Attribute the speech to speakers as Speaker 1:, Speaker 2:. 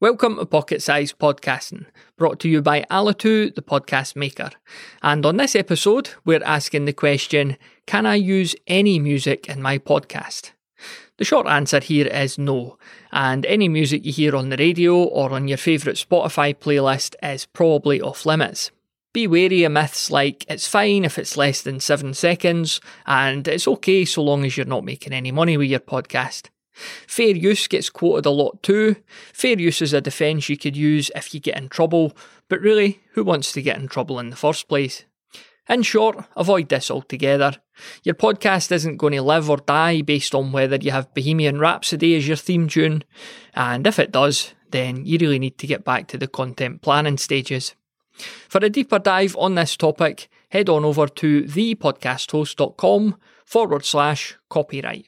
Speaker 1: Welcome to Pocket Size Podcasting, brought to you by Alitu, the podcast maker. And on this episode, we're asking the question Can I use any music in my podcast? The short answer here is no, and any music you hear on the radio or on your favourite Spotify playlist is probably off limits. Be wary of myths like it's fine if it's less than 7 seconds, and it's okay so long as you're not making any money with your podcast. Fair use gets quoted a lot too. Fair use is a defence you could use if you get in trouble, but really, who wants to get in trouble in the first place? In short, avoid this altogether. Your podcast isn't going to live or die based on whether you have Bohemian Rhapsody as your theme tune, and if it does, then you really need to get back to the content planning stages. For a deeper dive on this topic, head on over to thepodcasthost.com forward slash copyright.